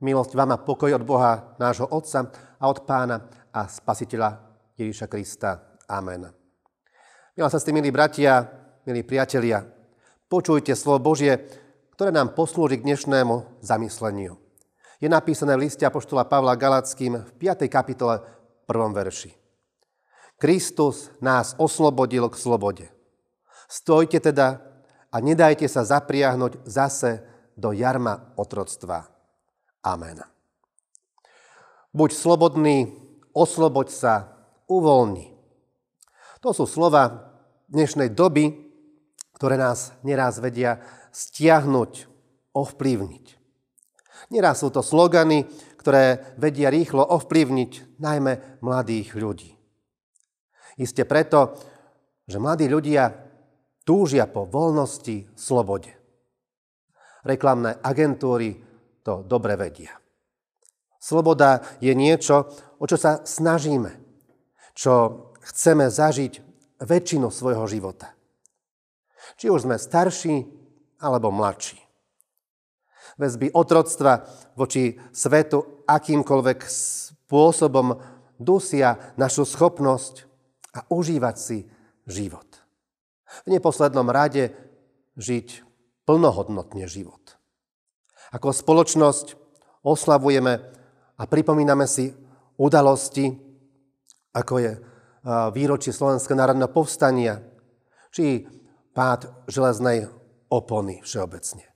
Milosť vám a pokoj od Boha, nášho Otca a od Pána a Spasiteľa Ježíša Krista. Amen. Milá sa milí bratia, milí priatelia, počujte slovo Božie, ktoré nám poslúži k dnešnému zamysleniu. Je napísané v liste Apoštola Pavla Galackým v 5. kapitole 1. verši. Kristus nás oslobodil k slobode. Stojte teda a nedajte sa zapriahnuť zase do jarma otroctva. Amen. Buď slobodný, osloboď sa, uvoľni. To sú slova dnešnej doby, ktoré nás neraz vedia stiahnuť, ovplyvniť. Neraz sú to slogany, ktoré vedia rýchlo ovplyvniť najmä mladých ľudí. Isté preto, že mladí ľudia túžia po voľnosti, slobode. Reklamné agentúry to dobre vedia. Sloboda je niečo, o čo sa snažíme, čo chceme zažiť väčšinu svojho života. Či už sme starší alebo mladší. Väzby otroctva voči svetu akýmkoľvek spôsobom dusia našu schopnosť a užívať si život. V neposlednom rade žiť plnohodnotne život. Ako spoločnosť oslavujeme a pripomíname si udalosti, ako je výročie Slovenského národného povstania, či pád železnej opony všeobecne.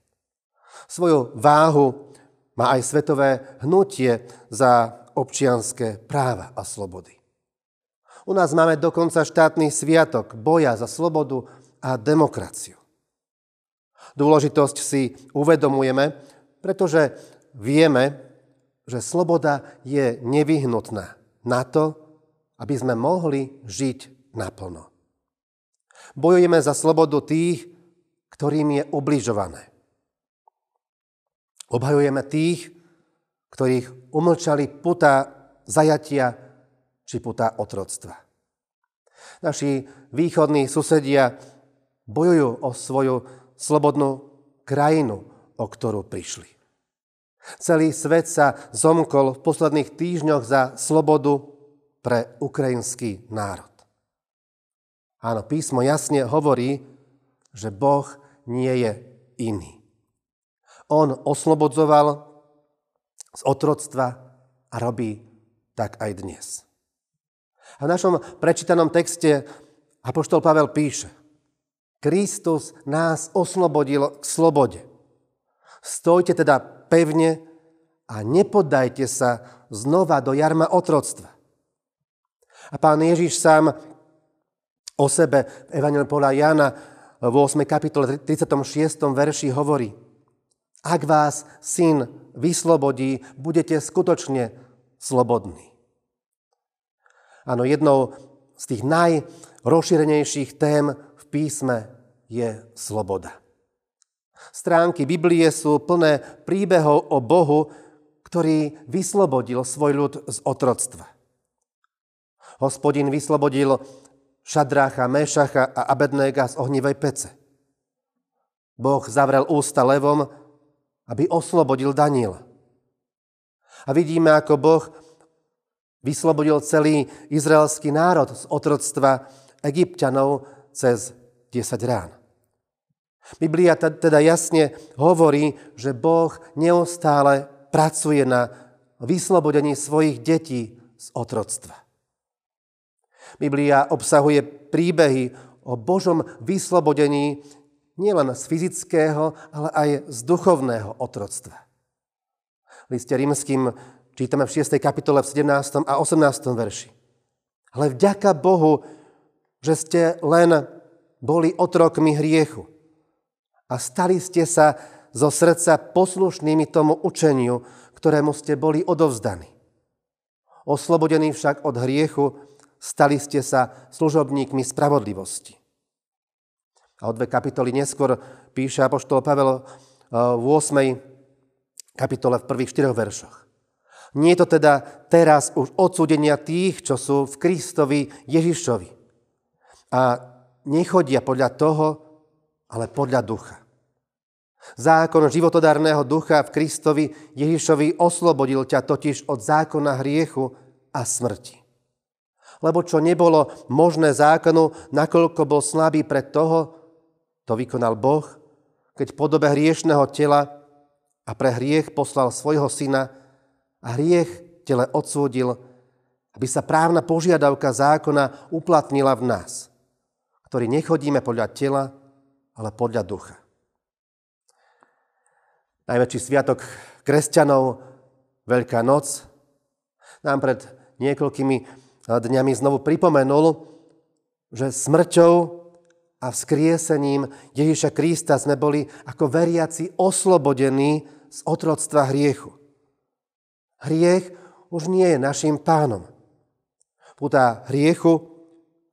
Svoju váhu má aj svetové hnutie za občianské práva a slobody. U nás máme dokonca štátny sviatok boja za slobodu a demokraciu. Dôležitosť si uvedomujeme, pretože vieme, že sloboda je nevyhnutná na to, aby sme mohli žiť naplno. Bojujeme za slobodu tých, ktorým je ubližované. Obhajujeme tých, ktorých umlčali puta zajatia či puta otroctva. Naši východní susedia bojujú o svoju slobodnú krajinu, o ktorú prišli. Celý svet sa zomkol v posledných týždňoch za slobodu pre ukrajinský národ. Áno, písmo jasne hovorí, že Boh nie je iný. On oslobodzoval z otroctva a robí tak aj dnes. A v našom prečítanom texte Apoštol Pavel píše, Kristus nás oslobodil k slobode. Stojte teda pevne a nepodajte sa znova do jarma otroctva. A pán Ježiš sám o sebe v Evangeliu podľa Jana v 8. kapitole 36. verši hovorí Ak vás syn vyslobodí, budete skutočne slobodní. Áno, jednou z tých najrozšírenejších tém v písme je sloboda. Stránky Biblie sú plné príbehov o Bohu, ktorý vyslobodil svoj ľud z otroctva. Hospodin vyslobodil Šadrácha, Mešacha a Abednéga z ohnivej pece. Boh zavrel ústa levom, aby oslobodil Daniela. A vidíme, ako Boh vyslobodil celý izraelský národ z otroctva egyptianov cez 10 rán. Biblia teda jasne hovorí, že Boh neustále pracuje na vyslobodení svojich detí z otroctva. Biblia obsahuje príbehy o Božom vyslobodení nielen z fyzického, ale aj z duchovného otroctva. V liste rímským čítame v 6. kapitole v 17. a 18. verši. Ale vďaka Bohu, že ste len boli otrokmi hriechu a stali ste sa zo srdca poslušnými tomu učeniu, ktorému ste boli odovzdaní. Oslobodení však od hriechu, stali ste sa služobníkmi spravodlivosti. A o dve kapitoly neskôr píše Apoštol Pavel eh, v 8. kapitole v prvých štyroch veršoch. Nie je to teda teraz už odsúdenia tých, čo sú v Kristovi Ježišovi. A nechodia podľa toho, ale podľa ducha. Zákon životodárneho ducha v Kristovi Ježišovi oslobodil ťa totiž od zákona hriechu a smrti. Lebo čo nebolo možné zákonu, nakoľko bol slabý pred toho, to vykonal Boh, keď v podobe hriešného tela a pre hriech poslal svojho syna a hriech tele odsúdil, aby sa právna požiadavka zákona uplatnila v nás, ktorí nechodíme podľa tela, ale podľa ducha. Najväčší sviatok kresťanov, Veľká noc, nám pred niekoľkými dňami znovu pripomenul, že smrťou a vzkriesením Ježiša Krista sme boli ako veriaci oslobodení z otroctva hriechu. Hriech už nie je našim pánom. Púta hriechu,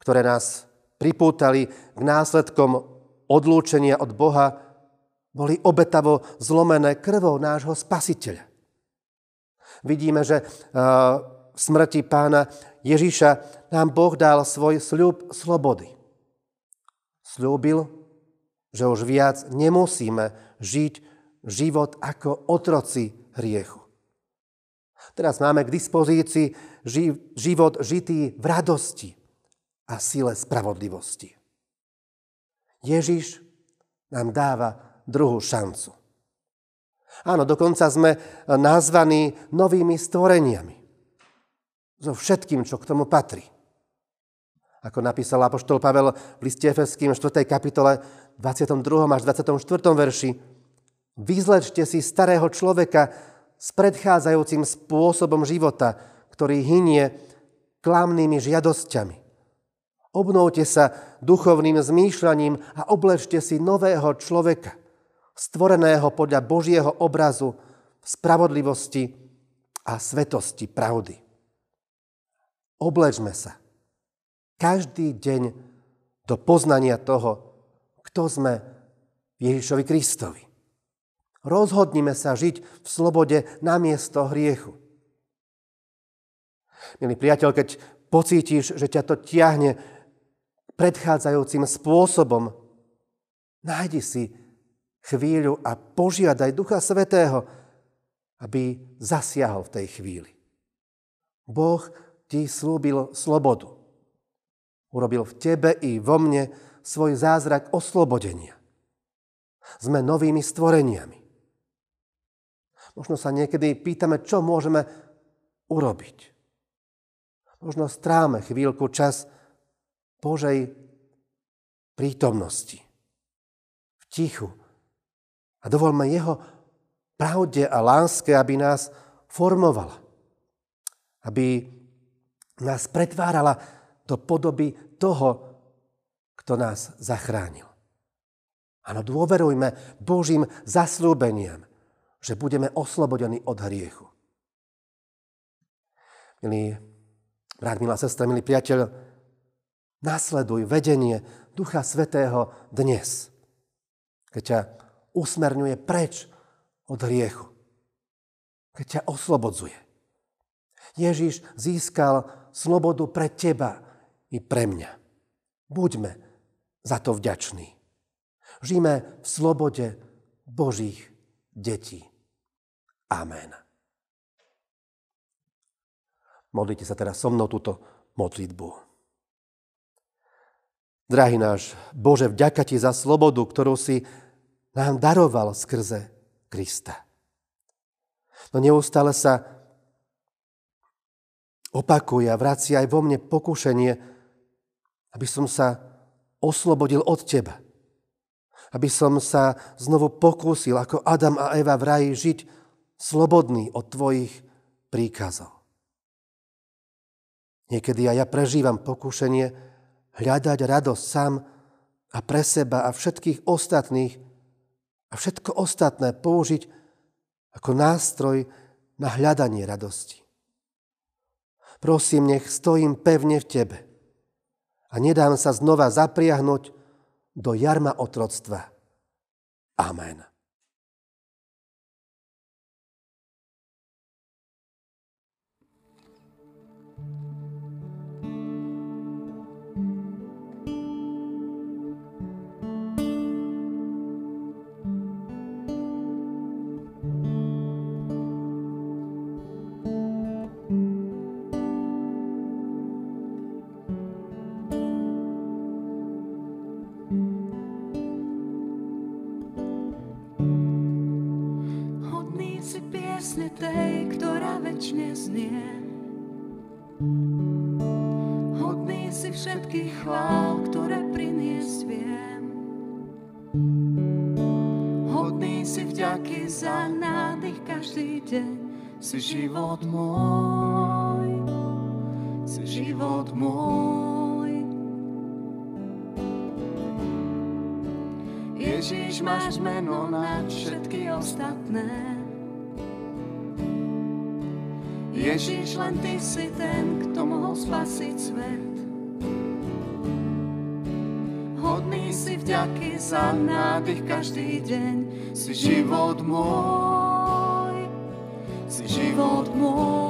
ktoré nás pripútali k následkom odlúčenia od Boha, boli obetavo zlomené krvou nášho spasiteľa. Vidíme, že v smrti pána Ježiša nám Boh dal svoj sľub slobody. Sľúbil, že už viac nemusíme žiť život ako otroci hriechu. Teraz máme k dispozícii život žitý v radosti a sile spravodlivosti. Ježiš nám dáva druhú šancu. Áno, dokonca sme nazvaní novými stvoreniami. So všetkým, čo k tomu patrí. Ako napísal apoštol Pavel v liste Efeským 4. kapitole 22. až 24. verši. Vyzlečte si starého človeka s predchádzajúcim spôsobom života, ktorý hynie klamnými žiadosťami. Obnovte sa duchovným zmýšľaním a oblečte si nového človeka, stvoreného podľa Božieho obrazu spravodlivosti a svetosti pravdy. Oblečme sa každý deň do poznania toho, kto sme Ježišovi Kristovi. Rozhodnime sa žiť v slobode namiesto hriechu. Milý priateľ, keď pocítiš, že ťa to tiahne predchádzajúcim spôsobom, nájdi si chvíľu a požiadaj Ducha Svetého, aby zasiahol v tej chvíli. Boh ti slúbil slobodu. Urobil v tebe i vo mne svoj zázrak oslobodenia. Sme novými stvoreniami. Možno sa niekedy pýtame, čo môžeme urobiť. Možno stráme chvíľku čas Božej prítomnosti. V tichu. A dovolme Jeho pravde a láske, aby nás formovala. Aby nás pretvárala do podoby toho, kto nás zachránil. Áno, dôverujme Božím zaslúbeniam, že budeme oslobodení od hriechu. Milý brat, milá sestra, milý priateľ, nasleduj vedenie Ducha Svetého dnes, keď ťa usmerňuje preč od hriechu, keď ťa oslobodzuje. Ježiš získal slobodu pre teba, i pre mňa. Buďme za to vďační. Žijeme v slobode Božích detí. Amen. Modlite sa teraz so mnou túto modlitbu. Drahý náš Bože, vďaka Ti za slobodu, ktorú si nám daroval skrze Krista. No neustále sa opakuje a vracia aj vo mne pokušenie, aby som sa oslobodil od teba. Aby som sa znovu pokúsil, ako Adam a Eva v raji, žiť slobodný od tvojich príkazov. Niekedy aj ja prežívam pokušenie hľadať radosť sám a pre seba a všetkých ostatných a všetko ostatné použiť ako nástroj na hľadanie radosti. Prosím, nech stojím pevne v Tebe – a nedám sa znova zapriahnuť do jarma otroctva. Amen. piesne tej, ktorá väčšine znie. Hodný si všetkých chvál, ktoré priniesť viem. Hodný si vďaky za nádych každý deň. Si život môj, si život môj. Ježíš, máš meno nad všetky ostatné. Ježíš, len Ty si ten, kto mohol spasiť svet. Hodný si vďaky za nádych každý deň. Si život môj, si život môj.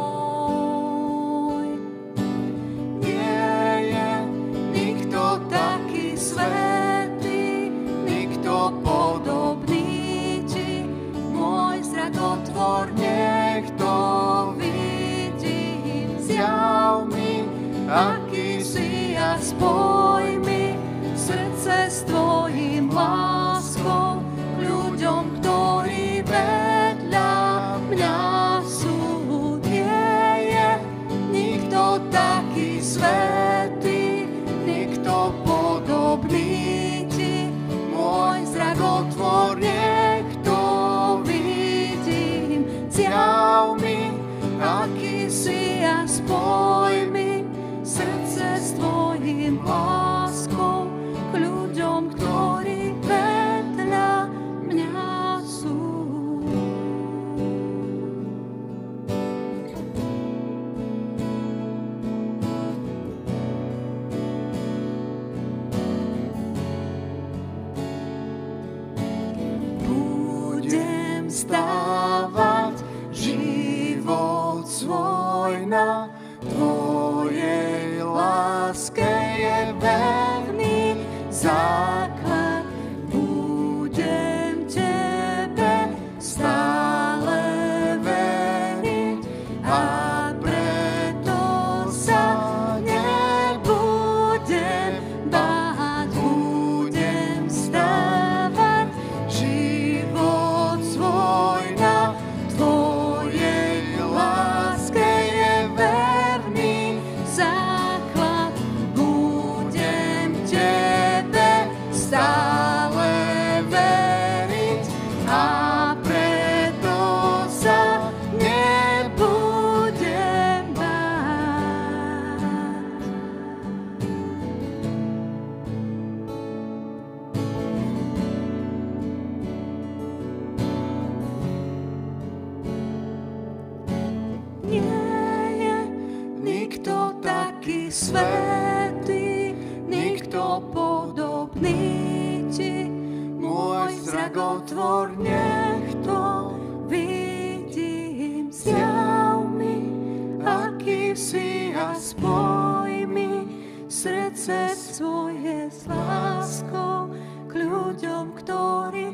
taký svetý, nikto podobný ti, môj zrak otvor, nech to vidím. Zjav mi, aký si a spoj mi srdce svoje s láskou k ľuďom, ktorí